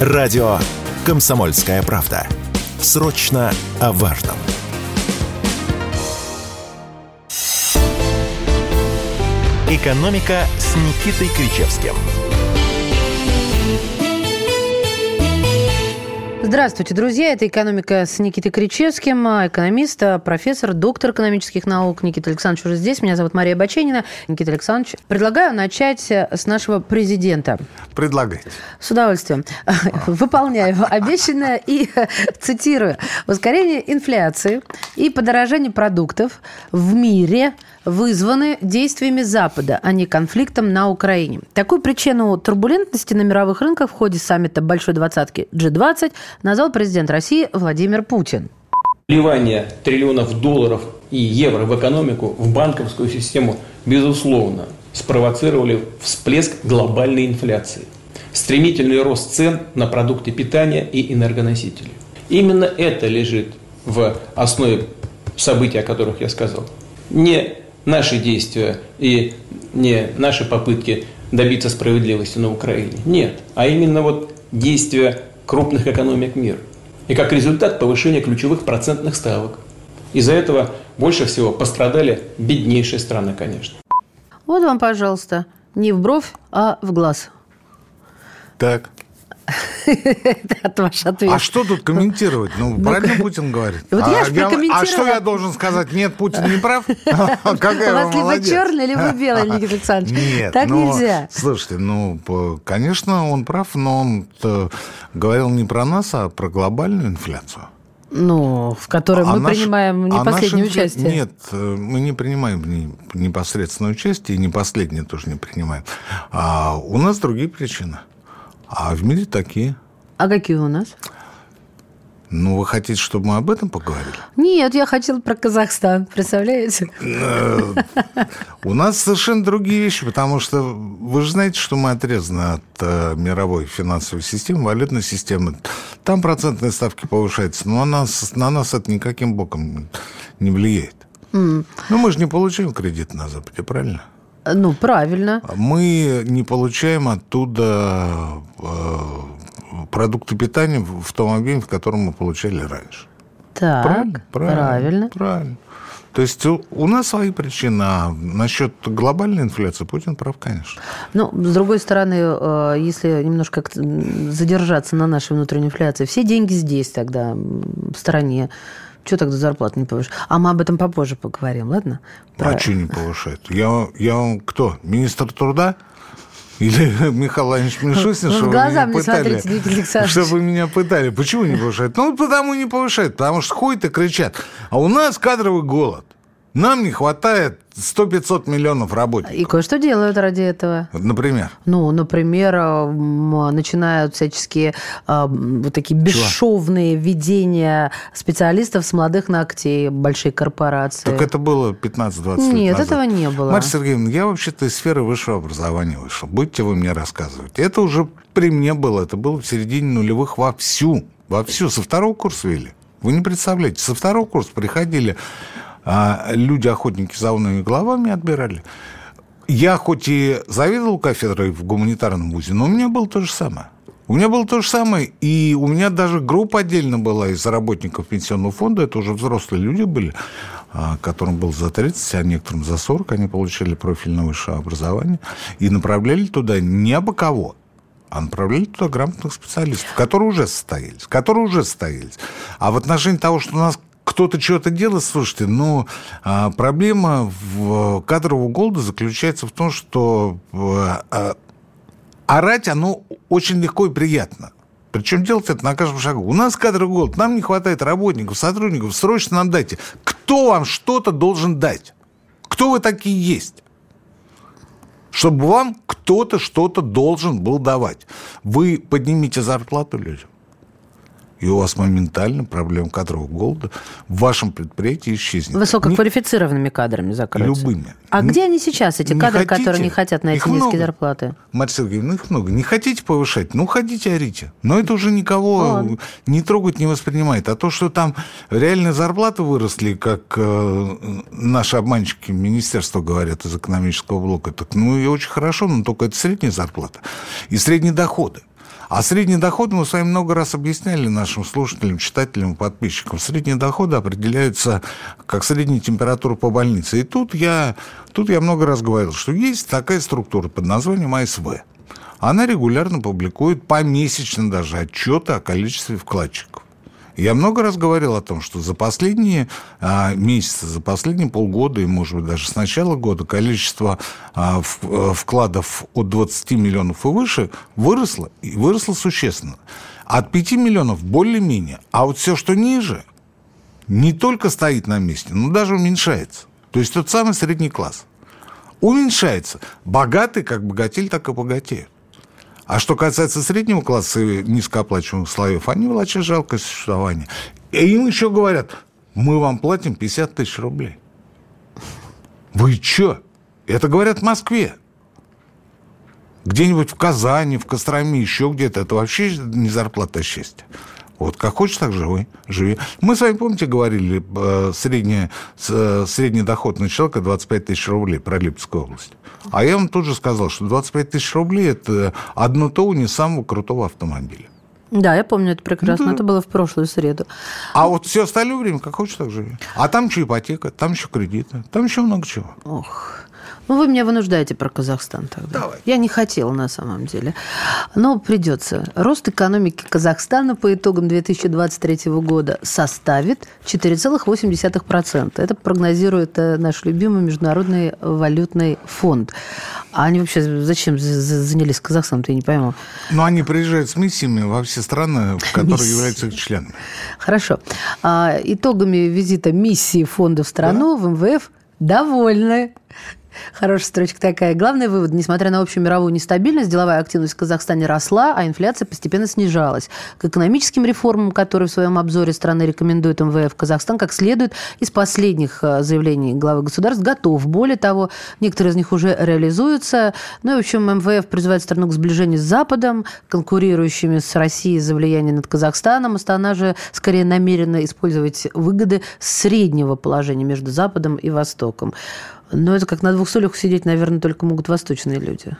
Радио «Комсомольская правда». Срочно о важном. «Экономика» с Никитой Кричевским – Здравствуйте, друзья. Это «Экономика» с Никитой Кричевским, экономист, профессор, доктор экономических наук. Никита Александрович уже здесь. Меня зовут Мария Баченина. Никита Александрович, предлагаю начать с нашего президента. Предлагайте. С удовольствием. Выполняю обещанное и цитирую. Ускорение инфляции и подорожание продуктов в мире вызваны действиями Запада, а не конфликтом на Украине. Такую причину турбулентности на мировых рынках в ходе саммита Большой двадцатки G20 назвал президент России Владимир Путин. Вливание триллионов долларов и евро в экономику, в банковскую систему, безусловно, спровоцировали всплеск глобальной инфляции, стремительный рост цен на продукты питания и энергоносители. Именно это лежит в основе событий, о которых я сказал. Не наши действия и не наши попытки добиться справедливости на Украине. Нет, а именно вот действия крупных экономик мира. И как результат повышения ключевых процентных ставок. Из-за этого больше всего пострадали беднейшие страны, конечно. Вот вам, пожалуйста, не в бровь, а в глаз. Так. Это ваш ответ. А что тут комментировать? Ну, ну правильно Путин говорит. Вот а, я же а что я должен сказать? Нет, Путин не прав? Какая У вас либо черный, либо белый, Никита Александрович. Нет, так нельзя. Слушайте, ну, конечно, он прав, но он говорил не про нас, а про глобальную инфляцию. Ну, в которой а мы наш, принимаем не а последнее наш, участие. Нет, мы не принимаем не, непосредственное участие, и не последнее тоже не принимаем. А у нас другие причины. А в мире такие. А какие у нас? Ну, вы хотите, чтобы мы об этом поговорили? Нет, я хотела про Казахстан, представляете? Э, у нас совершенно другие вещи, потому что вы же знаете, что мы отрезаны от э, мировой финансовой системы, валютной системы. Там процентные ставки повышаются, но на нас, на нас это никаким боком не влияет. Ну, мы же не получаем кредит на Западе, правильно? Ну, правильно. Мы не получаем оттуда э, продукты питания в том объеме, в котором мы получали раньше. Так, правильно? Правильно. Правильно. правильно. То есть у нас свои причины, а насчет глобальной инфляции Путин прав, конечно. Ну, с другой стороны, э, если немножко задержаться на нашей внутренней инфляции, все деньги здесь тогда, в стране. Что тогда зарплату не повышать? А мы об этом попозже поговорим, ладно? Про... А что не повышает? Я, я кто? Министр труда? Или Михаил Владимирович Мишустин, чтобы меня пытали, чтобы меня пытали. Почему не повышает? Ну, потому не повышает, потому что ходят и кричат. А у нас кадровый голод. Нам не хватает 100-500 миллионов работников. И кое-что делают ради этого. Например? Ну, например, начинают всяческие э, вот такие бесшовные Чего? ведения специалистов с молодых ногтей, большие корпорации. Так это было 15-20 лет Нет, назад. этого не было. Марья Сергеевна, я вообще-то из сферы высшего образования вышел. Будете вы мне рассказывать. Это уже при мне было. Это было в середине нулевых вовсю. Вовсю. Со второго курса вели. Вы не представляете. Со второго курса приходили а люди-охотники за умными головами отбирали. Я хоть и заведовал кафедрой в гуманитарном вузе, но у меня было то же самое. У меня было то же самое, и у меня даже группа отдельно была из работников пенсионного фонда, это уже взрослые люди были, а, которым было за 30, а некоторым за 40, они получали профильное высшее образование, и направляли туда не абы кого, а направляли туда грамотных специалистов, которые уже состоялись, которые уже состоялись. А в отношении того, что у нас кто-то что-то делает, слушайте, но а, проблема в кадрового голода заключается в том, что а, а, орать оно очень легко и приятно. Причем делать это на каждом шагу. У нас кадровый голод, нам не хватает работников, сотрудников, срочно нам дайте. Кто вам что-то должен дать? Кто вы такие есть? Чтобы вам кто-то что-то должен был давать. Вы поднимите зарплату людям и у вас моментально проблема кадрового голода в вашем предприятии исчезнет. Высококвалифицированными кадрами закроются? Любыми. А где они сейчас, эти кадры, хотите? которые не хотят на эти низкие много. зарплаты? Марья Сергеевна, их много. Не хотите повышать? Ну, ходите, орите. Но это уже никого Ладно. не трогать, не воспринимает. А то, что там реальные зарплаты выросли, как э, наши обманщики министерства говорят из экономического блока, так ну и очень хорошо, но только это средняя зарплата и средние доходы. А средний доход, мы с вами много раз объясняли нашим слушателям, читателям, подписчикам, средние доходы определяются как средняя температура по больнице. И тут я, тут я много раз говорил, что есть такая структура под названием АСВ. Она регулярно публикует помесячно даже отчеты о количестве вкладчиков. Я много раз говорил о том, что за последние а, месяцы, за последние полгода и, может быть, даже с начала года количество а, в, а, вкладов от 20 миллионов и выше выросло, и выросло существенно. От 5 миллионов более-менее, а вот все, что ниже, не только стоит на месте, но даже уменьшается. То есть тот самый средний класс уменьшается. Богатые как богатели, так и богатеют. А что касается среднего класса и низкооплачиваемых слоев, они влачат жалкое существование. И им еще говорят, мы вам платим 50 тысяч рублей. Вы что? Это говорят в Москве. Где-нибудь в Казани, в Костроме, еще где-то. Это вообще не зарплата, счастье. Вот как хочешь, так живи. живи. Мы с вами, помните, говорили, э, средний, э, средний доход на человека 25 тысяч рублей про Липецкую область. А я вам тут же сказал, что 25 тысяч рублей – это одно то не самого крутого автомобиля. Да, я помню это прекрасно. Да. Это было в прошлую среду. А вот все остальное время, как хочешь, так живи. А там еще ипотека, там еще кредиты, там еще много чего. Ох. Ну, вы меня вынуждаете про Казахстан тогда. Давай. Я не хотела на самом деле. Но придется. Рост экономики Казахстана по итогам 2023 года составит 4,8%. Это прогнозирует э, наш любимый Международный валютный фонд. А они вообще зачем занялись Казахстаном, я не пойму. Ну, они приезжают с миссиями во все страны, которые Миссии. являются их членами. Хорошо. А, итогами визита миссии фонда в страну да? в МВФ довольны. Хорошая строчка такая. Главный вывод. Несмотря на общую мировую нестабильность, деловая активность в Казахстане росла, а инфляция постепенно снижалась. К экономическим реформам, которые в своем обзоре страны рекомендует МВФ, Казахстан, как следует, из последних э, заявлений главы государств готов. Более того, некоторые из них уже реализуются. Ну и, в общем, МВФ призывает страну к сближению с Западом, конкурирующими с Россией за влияние над Казахстаном. Астана же скорее намерена использовать выгоды среднего положения между Западом и Востоком. Но это как на двух стульях сидеть, наверное, только могут восточные люди.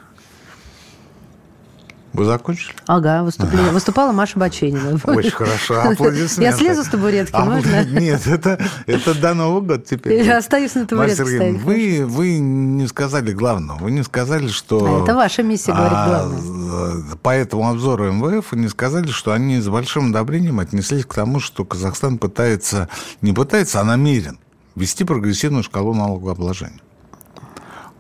Вы закончили? Ага, выступление. Выступала Маша Баченина. Очень хорошо, аплодисменты. Я слезу с табуретки, а, можно? Нет, это, это до Нового года теперь. Я остаюсь на табуретке стоять. Вы, вы не сказали главного. Вы не сказали, что... А это ваша миссия, говорит а, главное. По этому обзору МВФ вы не сказали, что они с большим одобрением отнеслись к тому, что Казахстан пытается... Не пытается, а намерен ввести прогрессивную шкалу налогообложения.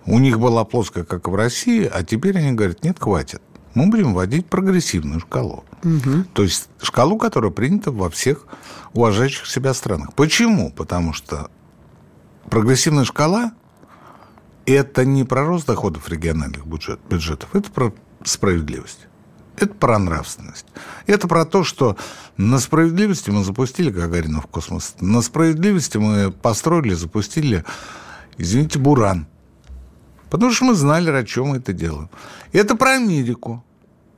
У них была плоская, как в России, а теперь они говорят, нет, хватит. Мы будем вводить прогрессивную шкалу. Угу. То есть шкалу, которая принята во всех уважающих себя странах. Почему? Потому что прогрессивная шкала – это не про рост доходов региональных бюджет, бюджетов, это про справедливость. Это про нравственность. Это про то, что на справедливости мы запустили Гагарина в космос. На справедливости мы построили, запустили, извините, Буран. Потому что мы знали, о чем мы это делаем. Это про Америку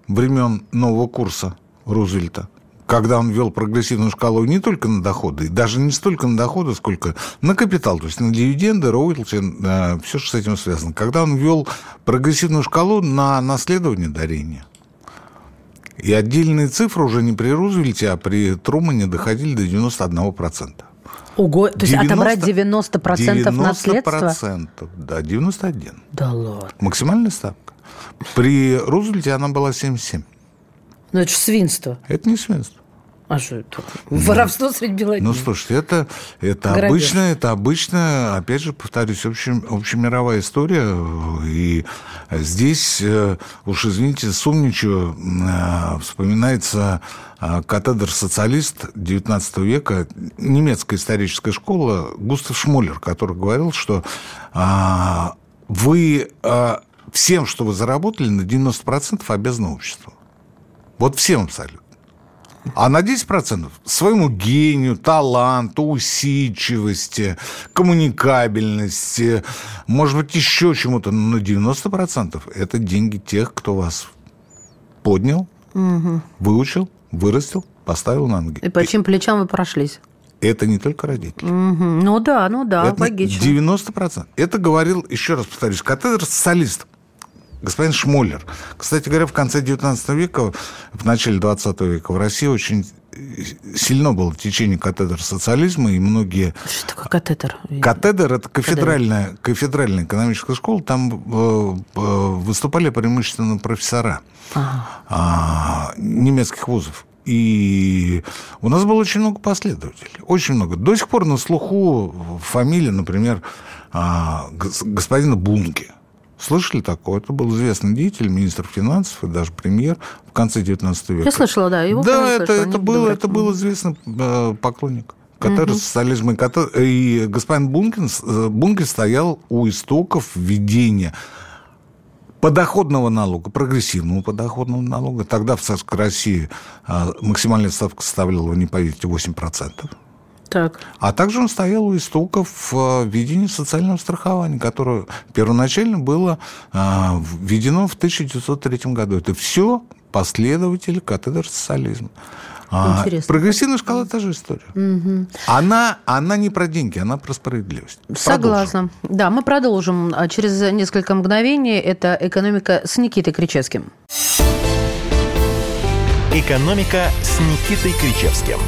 времен нового курса Рузвельта когда он ввел прогрессивную шкалу не только на доходы, даже не столько на доходы, сколько на капитал, то есть на дивиденды, роялти, э, все, что с этим связано. Когда он ввел прогрессивную шкалу на наследование дарения. И отдельные цифры уже не при Рузвельте, а при Трумане доходили до 91%. Ого, то есть 90, отобрать 90%, 90 наследства? 90%, да, 91. Да ладно. Максимальная ставка. При Рузвельте она была 77. Ну, это же свинство. Это не свинство. А что это? Воровство ну, среди бела Ну, слушайте, это, это обычно, это обычно, опять же, повторюсь, общем, общемировая история. И здесь, э, уж извините, сумничаю, э, вспоминается э, катедр-социалист XIX века, немецкая историческая школа, Густав Шмулер, который говорил, что вы всем, что вы заработали, на 90% обязаны обществу. Вот всем абсолютно. А на 10% своему гению, таланту, усидчивости, коммуникабельности, может быть, еще чему-то, но на 90% это деньги тех, кто вас поднял, угу. выучил, вырастил, поставил на ноги. И по чьим плечам вы прошлись? Это не только родители. Угу. Ну да, ну да, это логично. 90%. Это говорил, еще раз повторюсь, катедр социалист господин Шмоллер. Кстати говоря, в конце 19 века, в начале 20 века в России очень сильно было течение катедр социализма, и многие... Что такое катедр? Катедр – это кафедральная, кафедральная экономическая школа, там э, э, выступали преимущественно профессора ага. э, немецких вузов. И у нас было очень много последователей, очень много. До сих пор на слуху фамилия, например, э, господина Бунки – Слышали такое? Это был известный деятель, министр финансов и даже премьер в конце 19 века. Я слышала, да. Его да, это, слышала, это, был, это был известный э, поклонник который угу. социализма и, и господин Бункин, э, Бункин стоял у истоков введения подоходного налога, прогрессивного подоходного налога. Тогда в Царской России э, максимальная ставка составляла, вы не поверите, 8%. Так. А также он стоял у истоков э, введения социального страхования, которое первоначально было э, введено в 1903 году. Это все последователи катедр социализма. А, Интересно. Прогрессивная шкала – та же история. Угу. Она, она не про деньги, она про справедливость. Согласна. Продолжим. Да, мы продолжим а, через несколько мгновений. Это «Экономика» с Никитой Кричевским. «Экономика» с Никитой Кричевским.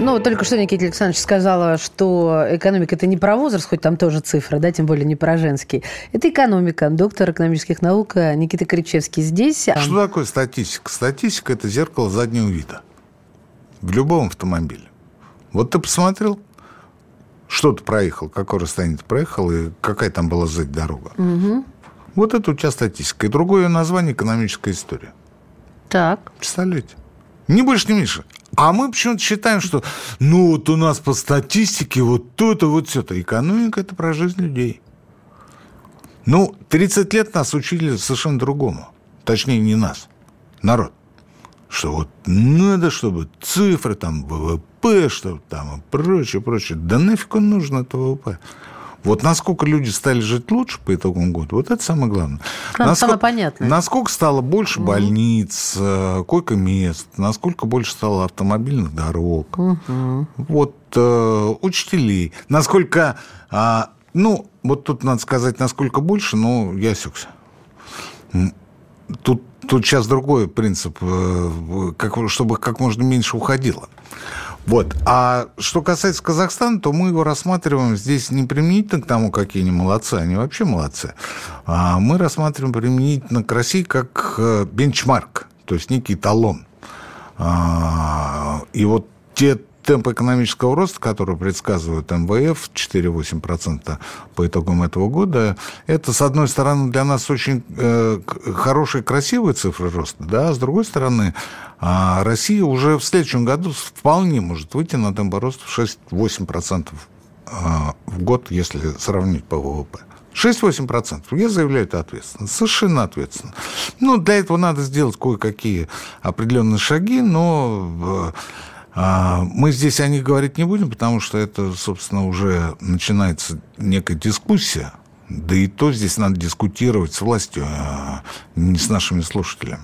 Ну, только что Никита Александрович сказала, что экономика – это не про возраст, хоть там тоже цифры, да, тем более не про женский. Это экономика. Доктор экономических наук Никита Кричевский здесь. Что такое статистика? Статистика – это зеркало заднего вида. В любом автомобиле. Вот ты посмотрел, что ты проехал, какое расстояние ты проехал, и какая там была сзади дорога. Угу. Вот это у тебя статистика. И другое название – экономическая история. Так. Представляете? Не больше, не меньше. А мы почему-то считаем, что ну вот у нас по статистике вот то-то, вот все-то. Экономика – это про жизнь людей. Ну, 30 лет нас учили совершенно другому. Точнее, не нас, народ. Что вот надо, чтобы цифры, там, ВВП, чтобы там и прочее, прочее. Да нафиг он нужен, это ВВП? Вот насколько люди стали жить лучше по итогам года, вот это самое главное. Нам насколько, самое понятное. Насколько стало больше угу. больниц, э, койко-мест, насколько больше стало автомобильных дорог, угу. вот э, учителей, насколько, э, ну, вот тут надо сказать, насколько больше, но я осекся. Тут, тут сейчас другой принцип, э, как, чтобы как можно меньше уходило. Вот. А что касается Казахстана, то мы его рассматриваем здесь не применительно к тому, какие они молодцы, они вообще молодцы. А мы рассматриваем применительно к России как э, бенчмарк, то есть некий талон. А, и вот те темпы экономического роста, которые предсказывают МВФ, 4-8% по итогам этого года, это, с одной стороны, для нас очень э, хорошие, красивые цифры роста, да, а с другой стороны, э, Россия уже в следующем году вполне может выйти на темп роста в 6-8% э, в год, если сравнить по ВВП. 6-8%. Я заявляю это ответственно. Совершенно ответственно. Ну, для этого надо сделать кое-какие определенные шаги, но э, а, мы здесь о них говорить не будем, потому что это, собственно, уже начинается некая дискуссия. Да и то здесь надо дискутировать с властью, а не с нашими слушателями.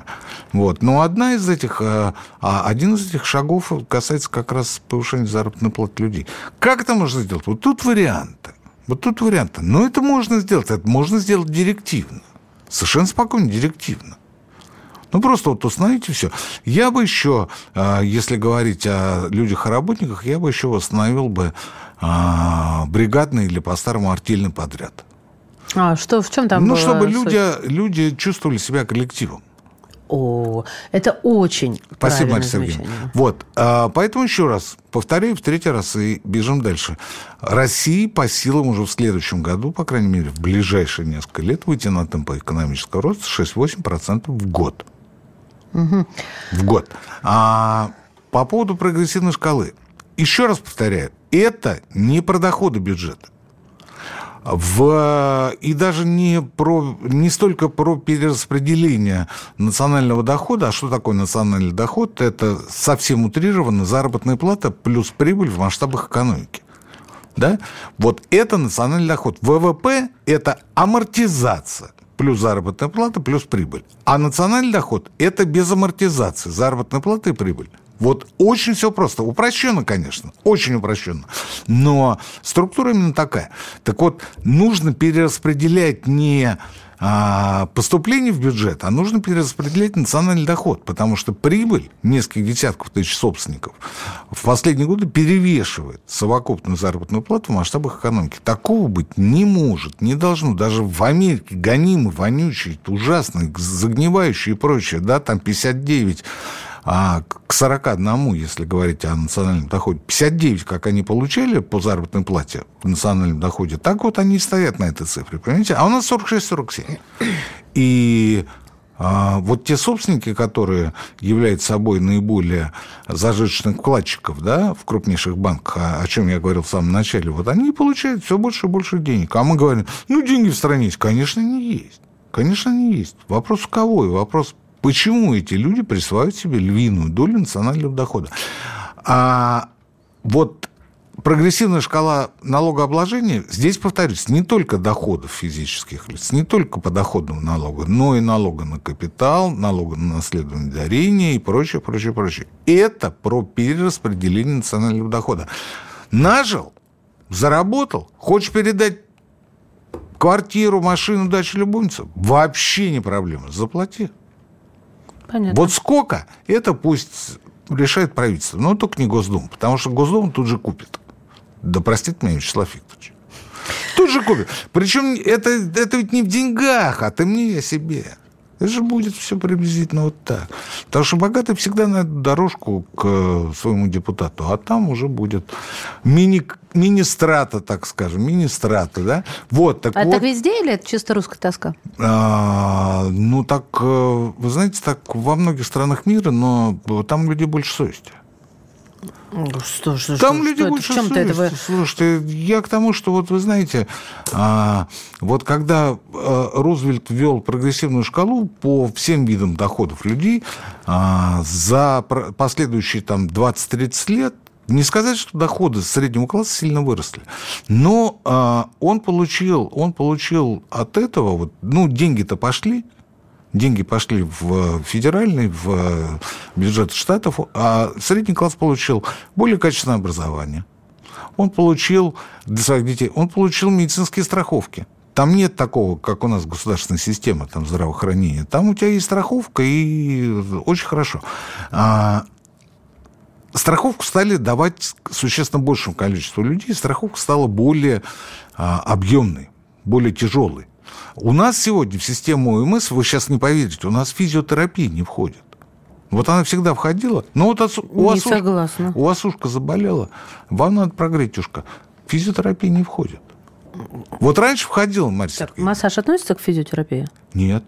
Вот. Но одна из этих, а, а один из этих шагов касается как раз повышения заработной платы людей. Как это можно сделать? Вот тут варианты. Вот тут варианты. Но это можно сделать. Это можно сделать директивно. Совершенно спокойно, директивно. Ну, просто вот установите все. Я бы еще, а, если говорить о людях и работниках, я бы еще восстановил бы а, бригадный или по-старому артельный подряд. А что, в чем там Ну, чтобы люди, люди чувствовали себя коллективом. О, это очень Спасибо, Мария Сергеевна. Вот, а, поэтому еще раз, повторяю в третий раз и бежим дальше. России по силам уже в следующем году, по крайней мере, в ближайшие несколько лет выйти на темпы экономического роста 6-8% в год угу. в год. А по поводу прогрессивной шкалы. Еще раз повторяю, это не про доходы бюджета. В, и даже не, про, не столько про перераспределение национального дохода, а что такое национальный доход? Это совсем утрированно заработная плата плюс прибыль в масштабах экономики. Да? Вот это национальный доход. ВВП – это амортизация плюс заработная плата, плюс прибыль. А национальный доход – это без амортизации. Заработная плата и прибыль. Вот очень все просто. Упрощенно, конечно. Очень упрощенно. Но структура именно такая. Так вот, нужно перераспределять не а, поступление в бюджет, а нужно перераспределять национальный доход, потому что прибыль нескольких десятков тысяч собственников в последние годы перевешивает совокупную заработную плату в масштабах экономики. Такого быть не может, не должно. Даже в Америке гонимый, вонючий, ужасный, загнивающий и прочее, да, там 59 а к 41, если говорить о национальном доходе, 59, как они получали по заработной плате в национальном доходе, так вот они и стоят на этой цифре, понимаете? А у нас 46-47. И а, вот те собственники, которые являются собой наиболее зажиточных вкладчиков да, в крупнейших банках, о, о чем я говорил в самом начале, вот они получают все больше и больше денег. А мы говорим, ну, деньги в стране есть. Конечно, не есть. Конечно, не есть. Вопрос в кого? И вопрос Почему эти люди присваивают себе львиную долю национального дохода? А вот прогрессивная шкала налогообложения, здесь, повторюсь, не только доходов физических лиц, не только подоходного налога, но и налога на капитал, налога на наследование дарения и прочее, прочее, прочее. Это про перераспределение национального дохода. Нажил, заработал, хочешь передать квартиру, машину, дачу любовницу, вообще не проблема, заплати. Понятно. Вот сколько, это пусть решает правительство. Но только не Госдума, потому что Госдума тут же купит. Да простит меня Вячеслав Викторович. Тут же купит. Причем это, это ведь не в деньгах, а ты мне, я себе. Это же будет все приблизительно вот так. Потому что богатый всегда на дорожку к своему депутату, а там уже будет мини, мини-страта, так скажем, мини-страта, да? Вот, так а вот. так везде или это чисто русская тоска? А, ну, так, э, вы знаете, так во многих странах мира, но там люди больше совести. Что, что, Там что, люди что больше это, в этого... Слушайте, я к тому, что вот вы знаете, а, вот когда а, Рузвельт ввел прогрессивную шкалу по всем видам доходов людей, а, за последующие там 20-30 лет не сказать, что доходы среднего класса сильно выросли, но а, он получил, он получил от этого вот, ну деньги-то пошли, деньги пошли в федеральный, в бюджет штатов, а средний класс получил более качественное образование. Он получил для своих детей, он получил медицинские страховки. Там нет такого, как у нас государственная система там, здравоохранения. Там у тебя есть страховка, и очень хорошо. А, страховку стали давать существенно большему количеству людей. Страховка стала более а, объемной, более тяжелой. У нас сегодня в систему ОМС, вы сейчас не поверите, у нас физиотерапия не входит. Вот она всегда входила. Но вот у вас, согласна. у вас ушка заболела, вам надо прогреть ушко. Физиотерапия не входит. Вот раньше входила, Марья так, Массаж относится к физиотерапии? Нет.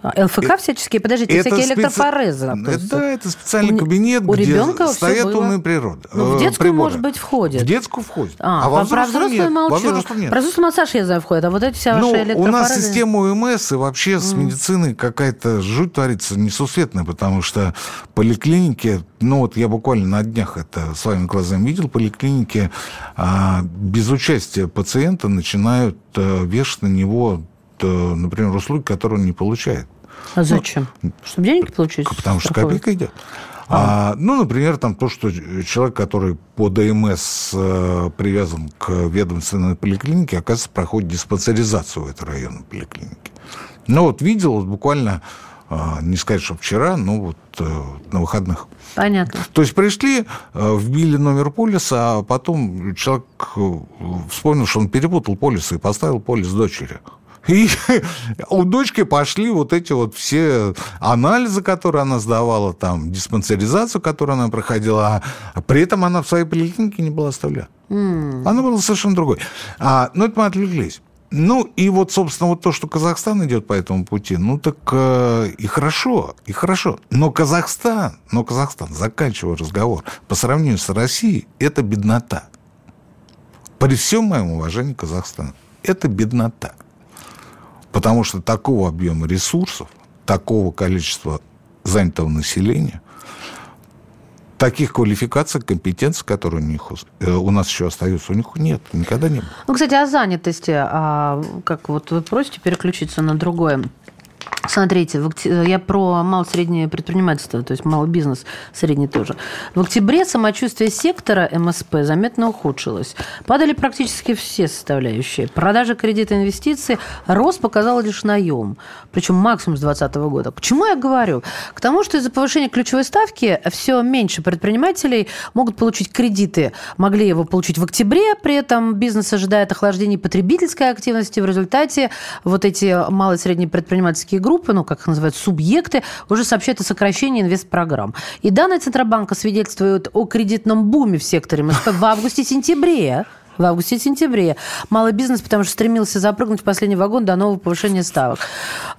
А, ЛФК всяческие, подождите, это всякие специ... электрофорезы. Это, да, это специальный у, кабинет, у где стоят умные природы. Ну, в детскую, приборы. может быть, входит. В детскую входит. А, а во про взрослую нет. молчу. Во взрослую нет. Про взрослый массаж, я знаю, входит, а вот эти все ну, ваши электрофорезы... у нас система УМС и вообще mm. с медициной какая-то жуть творится несусветная, потому что поликлиники, ну вот я буквально на днях это своими глазами видел, поликлиники а, без участия пациента начинают а, вешать на него Э, например, услуги, которые он не получает. А зачем? Ну, Чтобы деньги получить? Потому что копейка идет. А. А, ну, например, там то, что человек, который по ДМС э, привязан к ведомственной поликлинике, оказывается, проходит диспансеризацию в этой районной поликлинике. Ну, вот видел вот буквально, э, не сказать, что вчера, но вот э, на выходных. Понятно. То есть пришли, э, вбили номер полиса, а потом человек э, вспомнил, что он перепутал полисы и поставил полис дочери. И у дочки пошли вот эти вот все анализы, которые она сдавала, там, диспансеризацию, которую она проходила, а при этом она в своей поликлинике не была оставлена. Mm. Она была совершенно другой. А, ну, это мы отвлеклись. Ну, и вот, собственно, вот то, что Казахстан идет по этому пути, ну, так э, и хорошо, и хорошо. Но Казахстан, но Казахстан, заканчивая разговор, по сравнению с Россией, это беднота. При всем моем уважении к Казахстану, это беднота. Потому что такого объема ресурсов, такого количества занятого населения, таких квалификаций, компетенций, которые у них э, у нас еще остаются, у них нет, никогда не было. Ну, кстати, о занятости, а, как вот вы просите переключиться на другое. Смотрите, я про мало-среднее предпринимательство, то есть малый бизнес, средний тоже. В октябре самочувствие сектора МСП заметно ухудшилось. Падали практически все составляющие. Продажа кредита инвестиций, рост показал лишь наем. Причем максимум с 2020 года. К чему я говорю? К тому, что из-за повышения ключевой ставки все меньше предпринимателей могут получить кредиты. Могли его получить в октябре, при этом бизнес ожидает охлаждения потребительской активности. В результате вот эти малые и средние предпринимательские группы группы, ну, как их называют, субъекты, уже сообщают о сокращении инвестпрограмм. И данные Центробанка свидетельствуют о кредитном буме в секторе МСП в августе-сентябре в августе-сентябре. Малый бизнес, потому что стремился запрыгнуть в последний вагон до нового повышения ставок.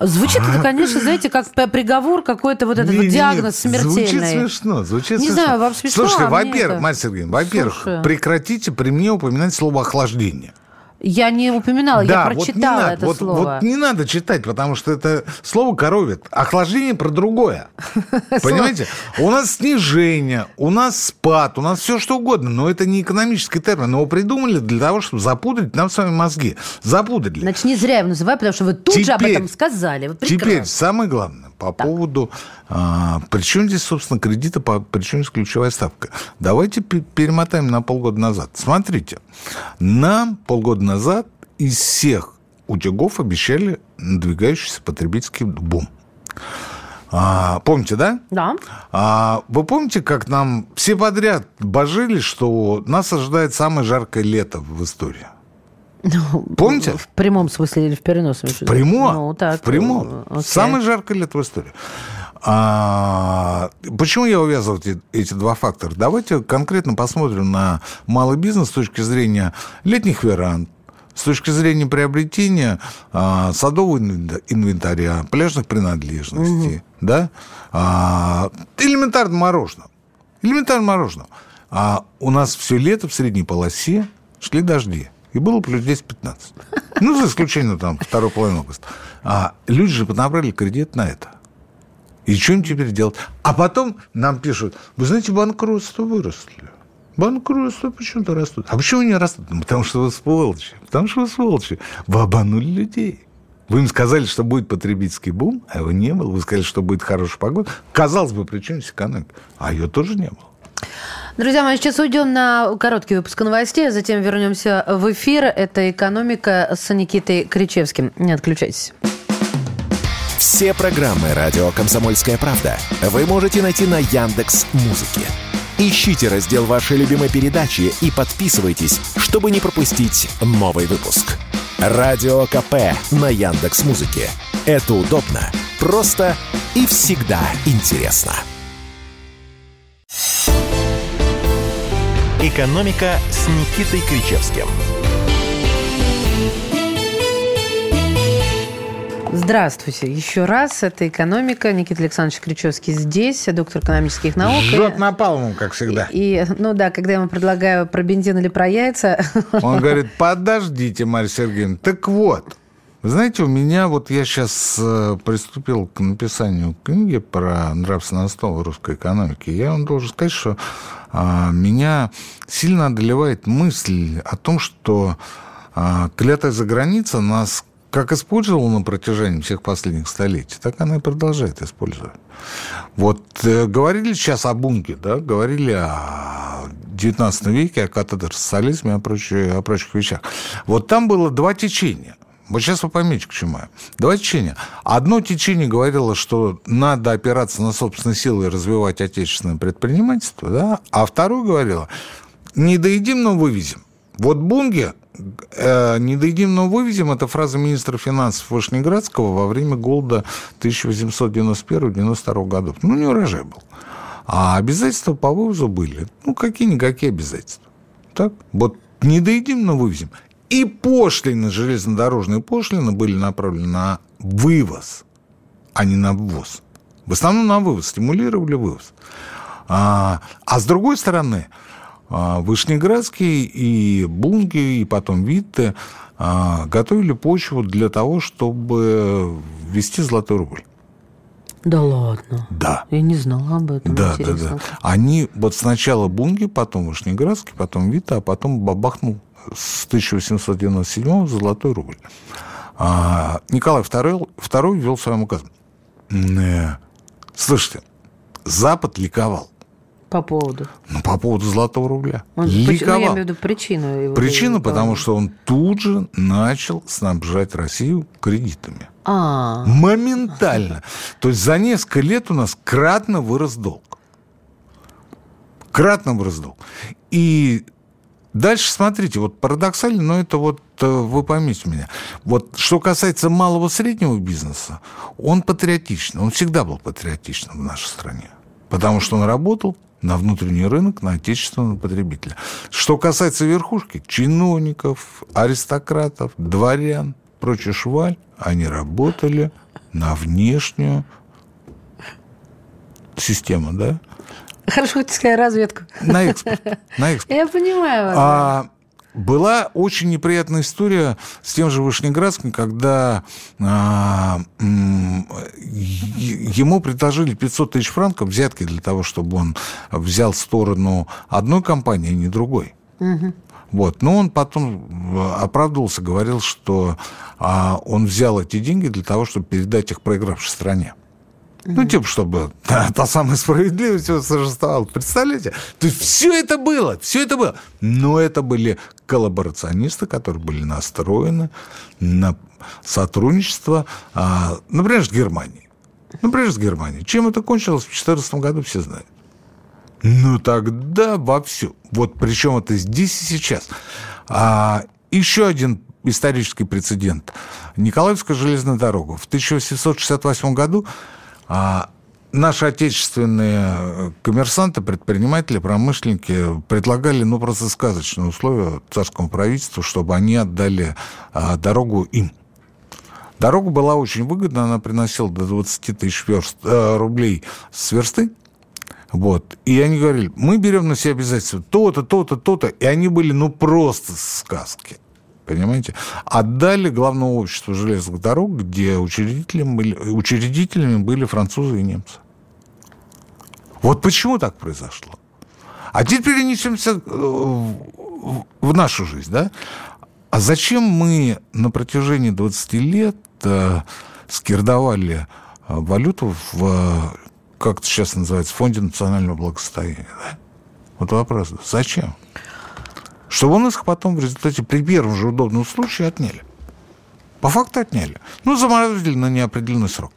Звучит это, конечно, знаете, как приговор какой-то вот этот не, вот диагноз не, смертельный. Звучит смешно, звучит Не смешно. знаю, вам смешно, Слушайте, а во-первых, это... Марья Сергеевна, во-первых, прекратите при мне упоминать слово охлаждение. Я не упоминала, да, я прочитала вот не это вот, слово. Вот не надо читать, потому что это слово коровит. Охлаждение про другое. Понимаете? У нас снижение, у нас спад, у нас все что угодно, но это не экономический термин. Его придумали для того, чтобы запутать нам с вами мозги. Запутали. Значит, не зря я его называю, потому что вы тут теперь, же об этом сказали. теперь самое главное по так. поводу... А, причем здесь, собственно, кредиты, по, причем здесь ключевая ставка. Давайте перемотаем на полгода назад. Смотрите, нам полгода назад из всех утюгов обещали надвигающийся потребительский бум. А, помните, да? Да. А, вы помните, как нам все подряд божили, что нас ожидает самое жаркое лето в истории? Ну, Помните? В прямом смысле или в переносном? В прямом. Ну, так. В прямом. Окей. Самое жаркое лето в истории. А, почему я увязываю эти, эти два фактора? Давайте конкретно посмотрим на малый бизнес с точки зрения летних веранд, с точки зрения приобретения а, садового инвентаря, пляжных принадлежностей, угу. да, а, элементарно мороженого. Элементарно мороженого. А у нас все лето в средней полосе шли дожди. И было плюс 10-15. Ну, за исключением там второй половины августа. А люди же понабрали кредит на это. И что им теперь делать? А потом нам пишут, вы знаете, банкротство выросли. Банкротство почему-то растут. А почему они растут? Ну, потому что вы сволочи. Потому что вы сволочи. Вы обманули людей. Вы им сказали, что будет потребительский бум, а его не было. Вы сказали, что будет хорошая погода. Казалось бы, при чем здесь экономика? А ее тоже не было. Друзья мы сейчас уйдем на короткий выпуск новостей, а затем вернемся в эфир. Это «Экономика» с Никитой Кричевским. Не отключайтесь. Все программы «Радио Комсомольская правда» вы можете найти на Яндекс Музыке. Ищите раздел вашей любимой передачи и подписывайтесь, чтобы не пропустить новый выпуск. Радио КП на Яндекс Музыке. Это удобно, просто и всегда интересно. «Экономика» с Никитой Кричевским. Здравствуйте. Еще раз. Это «Экономика». Никита Александрович Кричевский здесь, доктор экономических наук. Жжет напалмом, как всегда. И, ну да, когда я ему предлагаю про бензин или про яйца... Он говорит, подождите, Марья Сергеевна. Так вот, вы знаете, у меня вот я сейчас э, приступил к написанию книги про нравственную основу русской экономики. Я вам должен сказать, что а, меня сильно одолевает мысль о том, что а, клятая за граница нас как использовала на протяжении всех последних столетий, так она и продолжает использовать. Вот э, говорили сейчас о бунке, да, говорили о XIX веке, о катедр-социализме, о, прочих, о прочих вещах. Вот там было два течения. Вот сейчас вы поймете, к чему я. Два течения. Одно течение говорило, что надо опираться на собственные силы и развивать отечественное предпринимательство, да? а второе говорило, не доедим, но вывезем. Вот Бунге э, «не доедим, но вывезем» – это фраза министра финансов Вышнеградского во время голода 1891-92 годов. Ну, не урожай был. А обязательства по вывозу были. Ну, какие-никакие обязательства. Так? Вот не доедим, но вывезем. И пошлины, железнодорожные пошлины были направлены на вывоз, а не на ввоз. В основном на вывоз, стимулировали вывоз. А, а с другой стороны, а, Вышнеградский и Бунги, и потом Витте а, готовили почву для того, чтобы ввести золотой рубль. Да ладно? Да. Я не знала об этом. Да, Интересно. да, да. Они вот сначала Бунги, потом Вышнеградский, потом Вита, а потом бабахнул с 1897 золотой рубль. А Николай II, II ввел своим указом. э, слушайте, Запад ликовал. По поводу? Ну, по поводу золотого рубля. Он, ликовал. Ну, я имею в виду причину. Его Причина, потому что он тут же начал снабжать Россию кредитами. А. Моментально. То есть за несколько лет у нас кратно вырос долг. Кратно вырос долг. И Дальше смотрите, вот парадоксально, но это вот э, вы поймите меня. Вот что касается малого среднего бизнеса, он патриотичный, он всегда был патриотичным в нашей стране. Потому что он работал на внутренний рынок, на отечественного потребителя. Что касается верхушки, чиновников, аристократов, дворян, прочая шваль, они работали на внешнюю систему, да? Сказала разведку. На экспорт. На экспорт. Я понимаю вас. А, была очень неприятная история с тем же Вышнеградским, когда а, ему предложили 500 тысяч франков взятки для того, чтобы он взял сторону одной компании, а не другой. Угу. Вот. Но он потом оправдывался, говорил, что а, он взял эти деньги для того, чтобы передать их проигравшей стране. Ну, типа, чтобы та, та самая справедливость восторжествовала. Представляете? То есть все это было, все это было. Но это были коллаборационисты, которые были настроены на сотрудничество, а, например, с Германией. Например, с Германией. Чем это кончилось в 2014 году, все знают. Ну, тогда вовсю. Вот причем это здесь и сейчас. А, еще один исторический прецедент. Николаевская железная дорога. В 1868 году а наши отечественные коммерсанты, предприниматели, промышленники предлагали, ну, просто сказочные условия царскому правительству, чтобы они отдали а, дорогу им. Дорога была очень выгодна, она приносила до 20 тысяч верст, э, рублей с версты. Вот. И они говорили, мы берем на себя обязательства то-то, то-то, то-то. И они были, ну, просто сказки понимаете? Отдали главному обществу железных дорог, где учредителями были, учредителями были французы и немцы. Вот почему так произошло? А теперь перенесемся э, в нашу жизнь, да? А зачем мы на протяжении 20 лет э, скирдовали э, валюту в, как это сейчас называется, фонде национального благосостояния? Да? Вот вопрос, зачем? Чтобы у нас их потом в результате при первом же удобном случае отняли. По факту отняли. Ну, заморозили на неопределенный срок.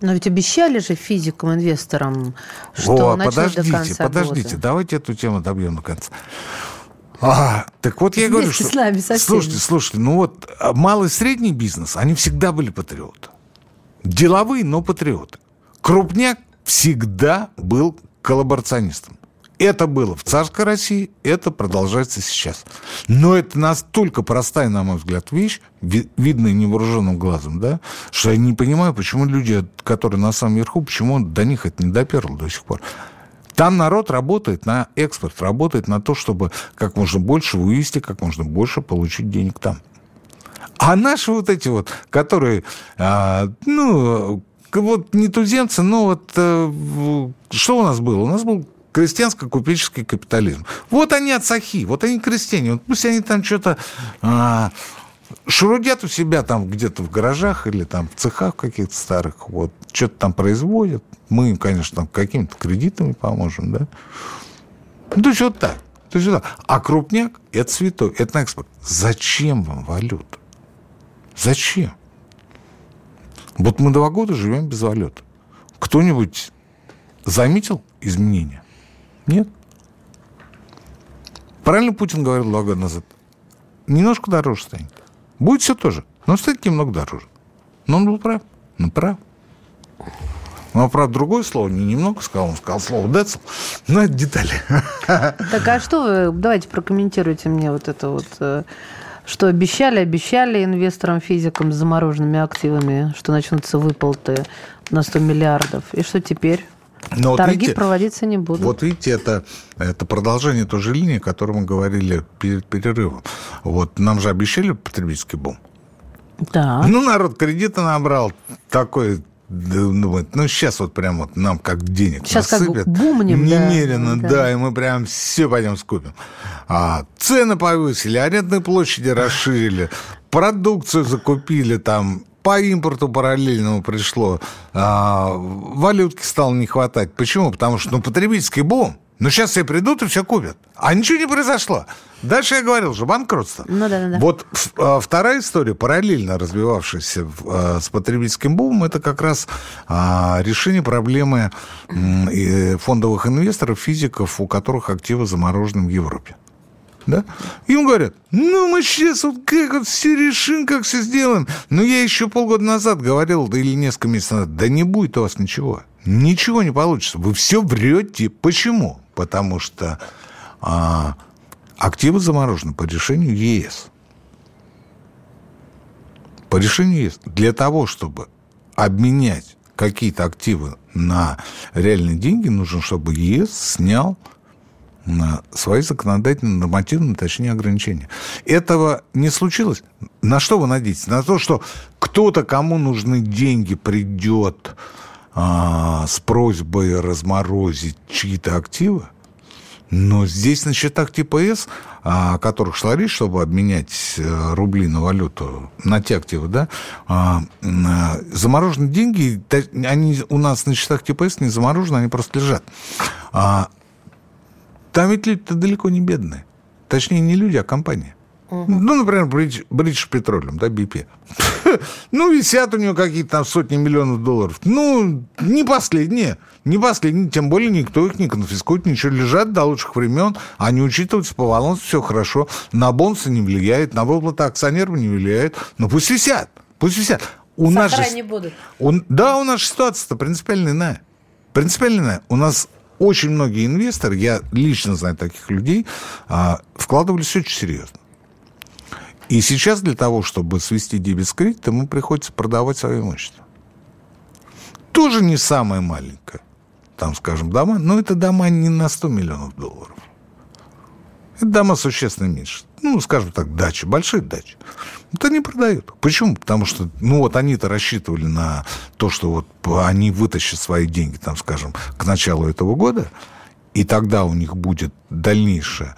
Но ведь обещали же физикам, инвесторам, что О, подождите, до конца подождите, года. давайте эту тему добьем до конца. А, так вот я Вместе говорю, что... с нами, со Слушайте, слушайте, ну вот а, малый и средний бизнес, они всегда были патриоты. Деловые, но патриоты. Крупняк всегда был коллаборационистом. Это было в царской России, это продолжается сейчас. Но это настолько простая, на мой взгляд, вещь, видная невооруженным глазом, да, что я не понимаю, почему люди, которые на самом верху, почему до них это не доперло до сих пор. Там народ работает на экспорт, работает на то, чтобы как можно больше вывести, как можно больше получить денег там. А наши вот эти вот, которые, а, ну, вот не туземцы, но вот э, что у нас было? У нас был крестьянско-купеческий капитализм. Вот они отцахи, вот они крестьяне. Вот пусть они там что-то а, шурудят у себя там где-то в гаражах или там в цехах каких-то старых, вот, что-то там производят. Мы им, конечно, какими-то кредитами поможем, да. Ну, то есть вот так. То есть вот так. А крупняк – это святой, это на экспорт. Зачем вам валюта? Зачем? Вот мы два года живем без валюты. Кто-нибудь заметил изменения? Нет. Правильно Путин говорил два года назад. Немножко дороже станет. Будет все тоже, но станет немного дороже. Но он был прав. Ну, прав. Но, правда, другое слово не немного сказал, он сказал слово «децл», но это детали. Так, а что вы, давайте прокомментируйте мне вот это вот, э, что обещали, обещали инвесторам, физикам с замороженными активами, что начнутся выплаты на 100 миллиардов. И что теперь? Но Торги вот видите, проводиться не будут. Вот видите, это, это продолжение той же линии, о которой мы говорили перед перерывом. Вот нам же обещали потребительский бум. Да. Ну, народ кредиты набрал, такой думает, ну, сейчас вот прям вот нам как денег сейчас насыпят. как бумнем, Немерено, да. да, и мы прям все пойдем скупим. А цены повысили, арендные площади расширили, продукцию закупили там, по импорту параллельному пришло. А, валютки стало не хватать. Почему? Потому что ну, потребительский бум. Ну, сейчас все придут и все купят. А ничего не произошло. Дальше я говорил же, банкротство. Ну, да, да, да. Вот а, вторая история, параллельно развивавшаяся а, с потребительским бумом, это как раз а, решение проблемы фондовых инвесторов, физиков, у которых активы заморожены в Европе да? Им говорят, ну, мы сейчас вот как вот все решим, как все сделаем. Но я еще полгода назад говорил, да или несколько месяцев назад, да не будет у вас ничего. Ничего не получится. Вы все врете. Почему? Потому что а, активы заморожены по решению ЕС. По решению ЕС. Для того, чтобы обменять какие-то активы на реальные деньги, нужно, чтобы ЕС снял свои законодательные, нормативные, точнее, ограничения. Этого не случилось. На что вы надеетесь? На то, что кто-то, кому нужны деньги, придет а, с просьбой разморозить чьи-то активы? Но здесь на счетах типа С, о которых шла речь, чтобы обменять э, рубли на валюту, на те активы, да, а, а, замороженные деньги, они у нас на счетах типа С не заморожены, они просто лежат. Там ведь люди-то далеко не бедные. Точнее, не люди, а компания. Угу. Ну, например, British, British Petroleum, да, BP. ну, висят у него какие-то там сотни миллионов долларов. Ну, не последние. Не последние. Тем более никто их не конфискует, ничего. Лежат до лучших времен. Они учитываются по балансу, все хорошо. На бонусы не влияет, на выплаты акционеров не влияет. Но пусть висят. Пусть висят. У нас же, не будут. Он, да, у нас ситуация-то принципиально иная. Принципиально иная. У нас очень многие инвесторы, я лично знаю таких людей, а, вкладывались очень серьезно. И сейчас для того, чтобы свести дебет с кредитом, ему приходится продавать свое имущество. Тоже не самое маленькое. Там, скажем, дома, но это дома не на 100 миллионов долларов. Это дома существенно меньше. Ну, скажем так, дачи, большие дачи. Это не продают. Почему? Потому что, ну, вот они-то рассчитывали на то, что вот они вытащат свои деньги, там, скажем, к началу этого года, и тогда у них будет дальнейшая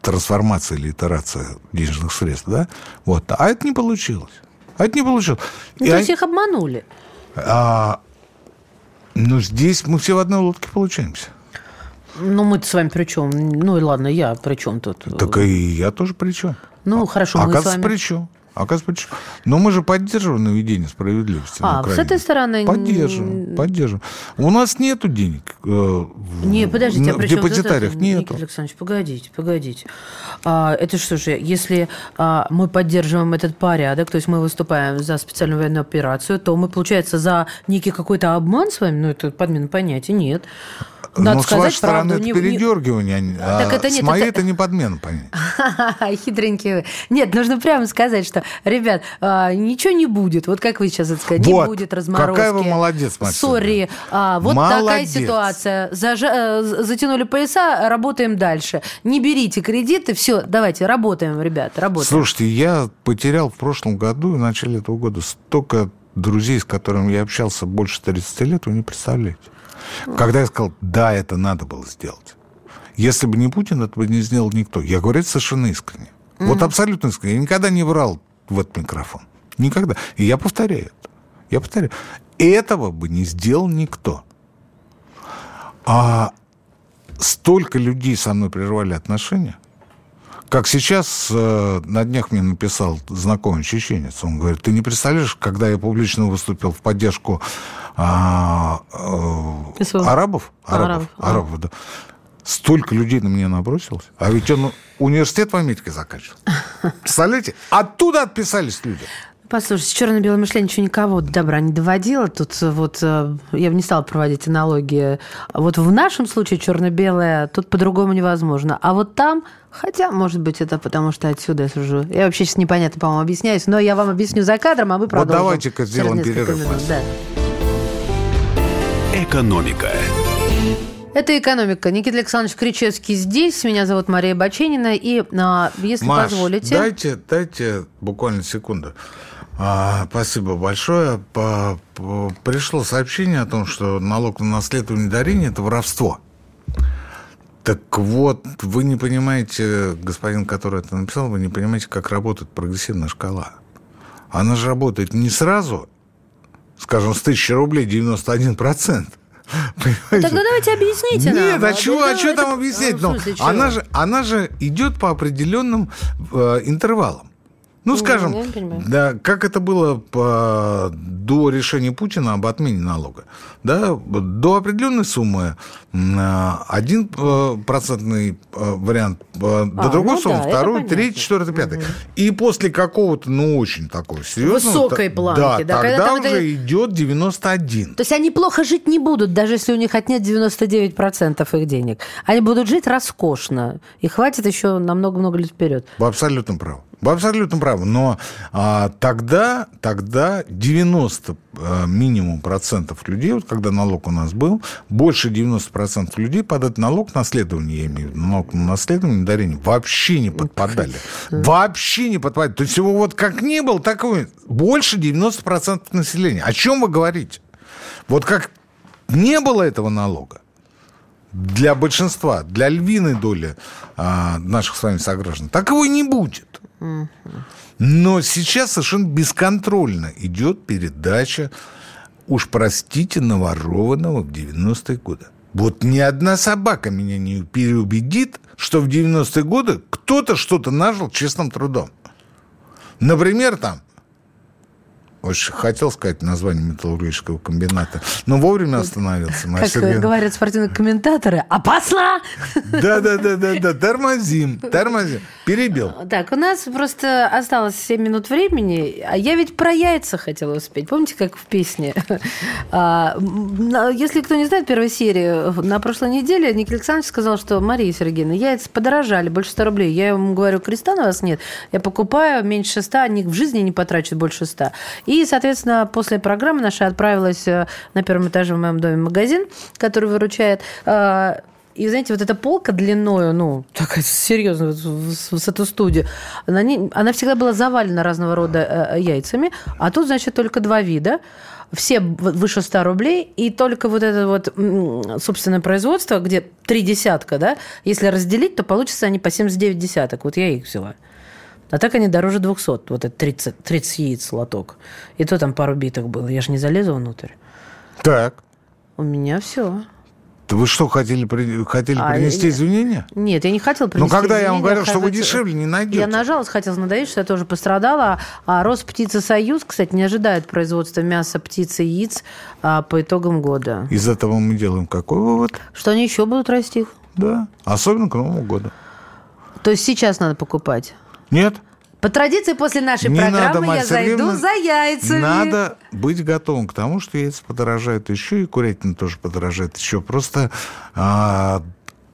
трансформация или итерация денежных средств, да? Вот. А это не получилось. А это не получилось. Ну, то есть они... их обманули. А, ну, здесь мы все в одной лодке получаемся. Ну, мы-то с вами при чем? Ну, и ладно, я при чем тут? Так и я тоже при чем. Ну, хорошо, а, мы с вами... при чем? Оказывается, почему? Но мы же поддерживаем наведение справедливости. А, с этой стороны... Поддерживаем, поддерживаем. У нас нету денег. Э, не, подождите, а в депозитариях вот нету. Никита Александрович, погодите, погодите. А, это что же, если а, мы поддерживаем этот порядок, то есть мы выступаем за специальную военную операцию, то мы, получается, за некий какой-то обман с вами, ну, это подмена понятия, нет. Надо ну, сказать, с вашей стороны, правду, это не, передергивание, не... А так это нет, с моей это, это не подмена, понятно. Хитренькие вы. Нет, нужно прямо сказать, что, ребят, а, ничего не будет. Вот как вы сейчас это сказали, вот, не будет разморозки. какая вы молодец, Максим. Сори, а, вот молодец. такая ситуация. Зажа... Э, затянули пояса, работаем дальше. Не берите кредиты, все, давайте, работаем, ребят, работаем. Слушайте, я потерял в прошлом году в начале этого года столько друзей, с которыми я общался больше 30 лет, вы не представляете. Когда я сказал, да, это надо было сделать. Если бы не Путин, это бы не сделал никто. Я говорю это совершенно искренне. Mm-hmm. Вот абсолютно искренне. Я никогда не врал в этот микрофон. Никогда. И я повторяю это. Я повторяю. Этого бы не сделал никто. А столько людей со мной прервали отношения, как сейчас э, на днях мне написал знакомый чеченец. Он говорит, ты не представляешь, когда я публично выступил в поддержку а, а, арабов, арабов, а, арабов, да. Столько людей на меня набросилось. А ведь он университет в Америке заканчивал. Представляете? Оттуда отписались люди. Послушайте, черно-белое мышление ничего никого добра не доводило. Тут вот э, я бы не стала проводить аналогии. Вот в нашем случае черно-белое тут по-другому невозможно. А вот там, хотя, может быть, это потому что отсюда я сужу. Я вообще сейчас непонятно, по-моему, объясняюсь, но я вам объясню за кадром, а вы продолжим. Вот давайте-ка сделаем перерыв. Минут. Да. Экономика. Это «Экономика». Никита Александрович Кричевский здесь. Меня зовут Мария Баченина. И, а, если Маш, позволите... дайте, дайте буквально секунду. А, спасибо большое. Пришло сообщение о том, что налог на наследование дарение – это воровство. Так вот, вы не понимаете, господин, который это написал, вы не понимаете, как работает прогрессивная шкала. она же работает не сразу, скажем, с 1000 рублей 91%. Понимаете? Тогда давайте объясните нам. Нет, а чего, а что это- там объяснять? в Ну, чего? она, же, она же идет по определенным э, интервалам. Ну, скажем, да, как это было по- до решения Путина об отмене налога. Да, до определенной суммы а, один э, процентный э, вариант, э, до А, другой ну суммы, да, второй, третий, четвертый, пятый. И после какого-то, ну, очень такого серьезного... Высокой планки, да, Да, когда тогда уже идет 91. То есть они плохо жить не будут, даже если у них отнять 99% их денег. Они будут жить роскошно. И хватит еще на много-много лет вперед. Вы абсолютно правы. Вы абсолютно правы. Но а, тогда, тогда 90 а, минимум процентов людей, вот когда налог у нас был, больше 90 процентов людей под этот налог наследования, я имею в виду, налог на наследование, дарение, вообще не подпадали. Вообще не подпадали. То есть его вот как не было, так и больше 90 процентов населения. О чем вы говорите? Вот как не было этого налога, для большинства, для львиной доли а, наших с вами сограждан, так его и не будет. Но сейчас совершенно бесконтрольно идет передача, уж простите, наворованного в 90-е годы. Вот ни одна собака меня не переубедит, что в 90-е годы кто-то что-то нажил честным трудом. Например, там, очень хотел сказать название металлургического комбината, но вовремя остановился. Как Сергеевна. говорят спортивные комментаторы, опасно! Да, да, да, да, да, тормозим, тормозим. Перебил. Так, у нас просто осталось 7 минут времени, а я ведь про яйца хотела успеть. Помните, как в песне? А, Если кто не знает первой серии, на прошлой неделе Николай Александрович сказал, что Мария Сергеевна, яйца подорожали, больше 100 рублей. Я ему говорю, креста на вас нет, я покупаю меньше 100, они в жизни не потрачат больше 100. И, соответственно, после программы наша отправилась э, на первом этаже в моем доме магазин, который выручает а, и, знаете, вот эта полка длиною, ну, такая серьезная, с, с эту студию, она, не- она всегда была завалена разного рода э, яйцами, а тут, значит, только два вида. Все выше 100 рублей, и только вот это вот собственное производство, где три десятка, да, если разделить, то получится они по 79 десяток. Вот я их взяла. А так они дороже 200, вот это 30, 30 яиц лоток. И то там пару битых было, я же не залезу внутрь. Так. У меня все. Да Вы что, хотели, при- хотели А, принести я- извинения? Нет, я не хотела Ну, принести когда я вам говорил, что вы дешевле не найдете. Я нажалась, хотела надоесть, что я тоже пострадала. А Росптица Союз, кстати, не ожидает производства мяса, птицы, яиц а, по итогам года. Из этого мы делаем какой вывод? Что они еще будут расти? Да. Особенно к Новому году. То есть сейчас надо покупать. Нет? По традиции, после нашей Не программы надо, я зайду за яйцами. Надо быть готовым к тому, что яйца подорожают еще, и курятина тоже подорожает еще. Просто а,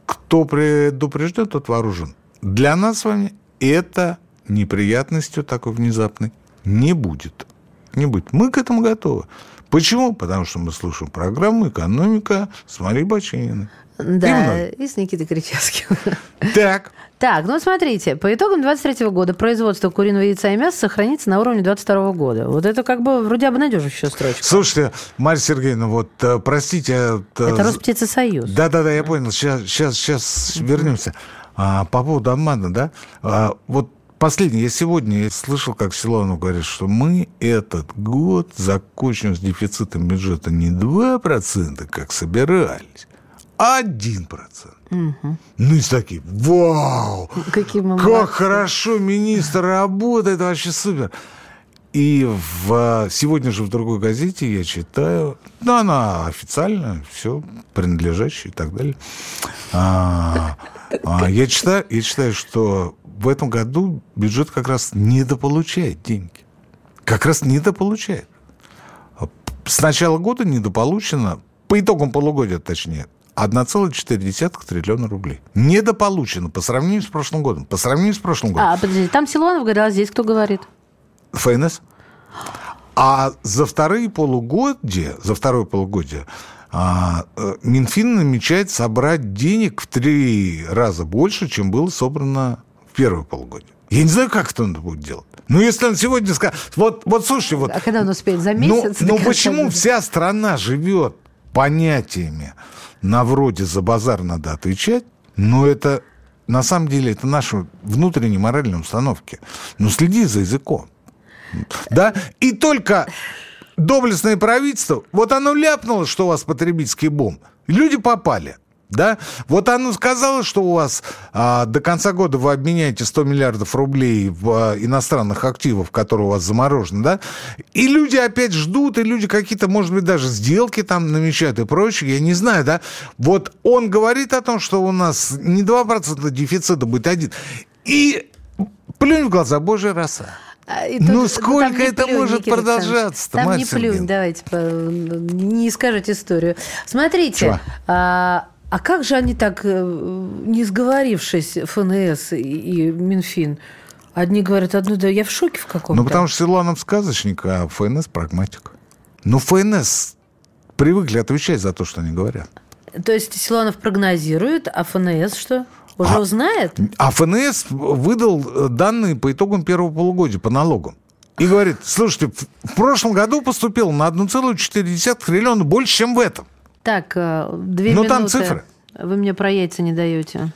кто предупрежден, тот вооружен. Для нас с вами это неприятностью такой внезапной не будет. Не будет. Мы к этому готовы. Почему? Потому что мы слушаем программу «Экономика» с Марией Бачининой. Да, мной. и с Никитой Кричевским. Так, Так, ну смотрите, по итогам 23 года производство куриного яйца и мяса сохранится на уровне 22 года. Вот это как бы вроде обнадеживающая строчка. слушайте, Марья Сергеевна, вот э, простите... э, Это Росптица Союз. Да, да, да, я понял. Сейчас, сейчас, сейчас вернемся. А, по поводу обмана, да? А, вот последнее. Я сегодня слышал, как Силуанов говорит, что мы этот год закончим с дефицитом бюджета не 2%, как собирались, а 1%. Ну, и такие, вау! Какие мы Как молодцы. хорошо министр работает, вообще супер. И в, сегодня же в другой газете я читаю, ну, она официально, все, принадлежащая и так далее. А, а, я, читаю, я читаю, что в этом году бюджет как раз недополучает деньги. Как раз недополучает. С начала года недополучено, по итогам полугодия точнее, 1,4 триллиона рублей. Недополучено по сравнению с прошлым годом. По сравнению с прошлым годом. А, подожди, там Силуанов говорил, а здесь кто говорит? ФНС. А за вторые полугодия, за второе полугодие а, э, Минфин намечает собрать денег в три раза больше, чем было собрано в первое полугодие. Я не знаю, как это он будет делать. Ну, если он сегодня скажет... Вот, вот слушайте, вот... А когда он успеет? За Ну, месяц? ну конца почему вся страна живет понятиями на вроде за базар надо отвечать, но это на самом деле это наши внутренние моральные установки. Ну, следи за языком. Да? И только доблестное правительство, вот оно ляпнуло, что у вас потребительский бум. Люди попали. Да? Вот оно сказало, что у вас а, до конца года вы обменяете 100 миллиардов рублей в а, иностранных активов, которые у вас заморожены, да? И люди опять ждут, и люди какие-то, может быть, даже сделки там намечают и прочее, я не знаю, да? Вот он говорит о том, что у нас не 2% дефицита будет один. И плюнь в глаза, божья роса. А, и Ну, тут- сколько там не это плюнь, может Никита продолжаться-то, Там не плюнь, давайте, не скажите историю. Смотрите, а, а как же они так, э, не сговорившись, ФНС и, Минфин, одни говорят одно, да я в шоке в каком-то. Ну, потому что Силуанов сказочник, а ФНС прагматик. Ну, ФНС привыкли отвечать за то, что они говорят. То есть Силуанов прогнозирует, а ФНС что? Уже А- узнает? А ФНС выдал э, данные по итогам первого полугодия по налогам. И говорит, слушайте, в- в прошлом году поступило на 1,4 триллиона больше, чем в этом. Так, э, две Ну, минуты. там цифры. Вы мне про яйца не даете.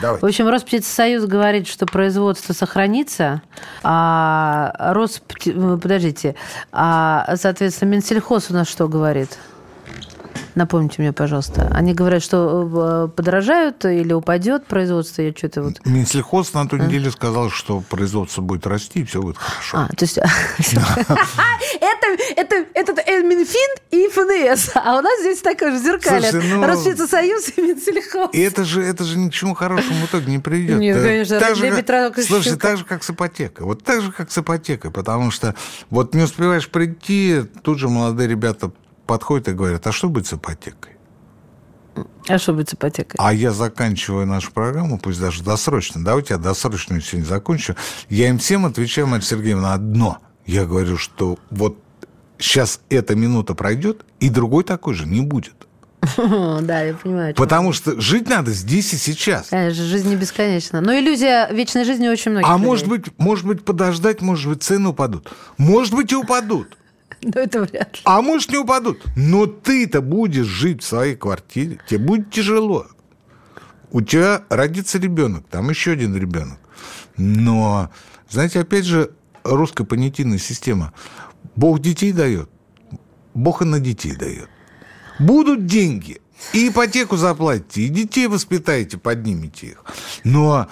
Давай. В общем, Росптицесоюз говорит, что производство сохранится, а Роспти... э, Подождите, а, соответственно, Минсельхоз у нас что говорит? Напомните мне, пожалуйста. Они говорят, что э, подорожают или упадет производство, я что-то вот... Минсельхоз на той неделе сказал, что производство будет расти, и все будет хорошо. А, то есть... Это, это, э, Минфин и ФНС, а у нас здесь такое же. Слушай, ну- Росптицесоюз и Минсельхоз. И это же, это же ни к чему хорошему в итоге не приведет. Нет, Э, конечно, так же, как- Слушай, так же, как с ипотекой. Вот так же, как с ипотекой. Потому что вот не успеваешь прийти, тут же молодые ребята подходят и говорят, а что будет с ипотекой? А что будет с ипотекой? А я заканчиваю нашу программу, пусть даже досрочно. Давайте я досрочную сегодня закончу. Я им всем отвечаю, Марья Сергеевна, одно. Я говорю, что вот сейчас эта минута пройдет, и другой такой же не будет. Да, я понимаю. Потому что жить надо здесь и сейчас. Конечно, жизнь не бесконечна. Но иллюзия вечной жизни очень многих А людей. может быть, может быть, подождать, может быть, цены упадут. Может быть, и упадут. Ну, это вряд ли. А может, не упадут. Но ты-то будешь жить в своей квартире. Тебе будет тяжело. У тебя родится ребенок, там еще один ребенок. Но, знаете, опять же, русская понятийная система. Бог детей дает, Бог и на детей дает. Будут деньги, и ипотеку заплатите, и детей воспитаете, поднимете их. Но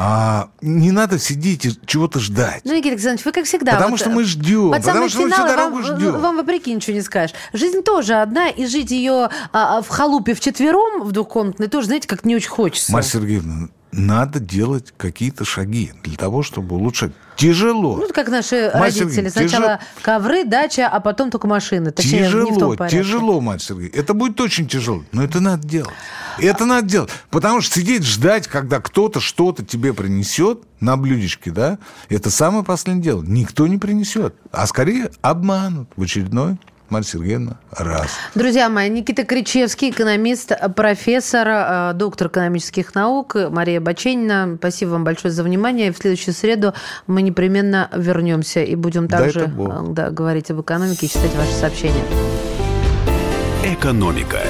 а, не надо сидеть и чего-то ждать. Ну, Никита Александрович, вы как всегда... Потому что мы ждем, под потому что мы всю дорогу вам, ждем. Вам вопреки ничего не скажешь. Жизнь тоже одна, и жить ее а, а, в халупе вчетвером, в двухкомнатной, тоже, знаете, как не очень хочется. Марья Сергеевна, надо делать какие-то шаги для того, чтобы улучшать. Тяжело. Ну, как наши Марья родители. Сергеевна, Сначала ковры, дача, а потом только машины. Точнее, не в Тяжело, том порядке. тяжело, Марья Сергеевна. Это будет очень тяжело, но это надо делать. Это надо делать. Потому что сидеть ждать, когда кто-то что-то тебе принесет на блюдечке, да, это самое последнее дело. Никто не принесет, а скорее обманут в очередной Марья Сергеевна, раз. Друзья мои, Никита Кричевский, экономист, профессор, э, доктор экономических наук, Мария Баченина. Спасибо вам большое за внимание. В следующую среду мы непременно вернемся и будем также Бог. э, да, говорить об экономике и читать ваши сообщения. «Экономика».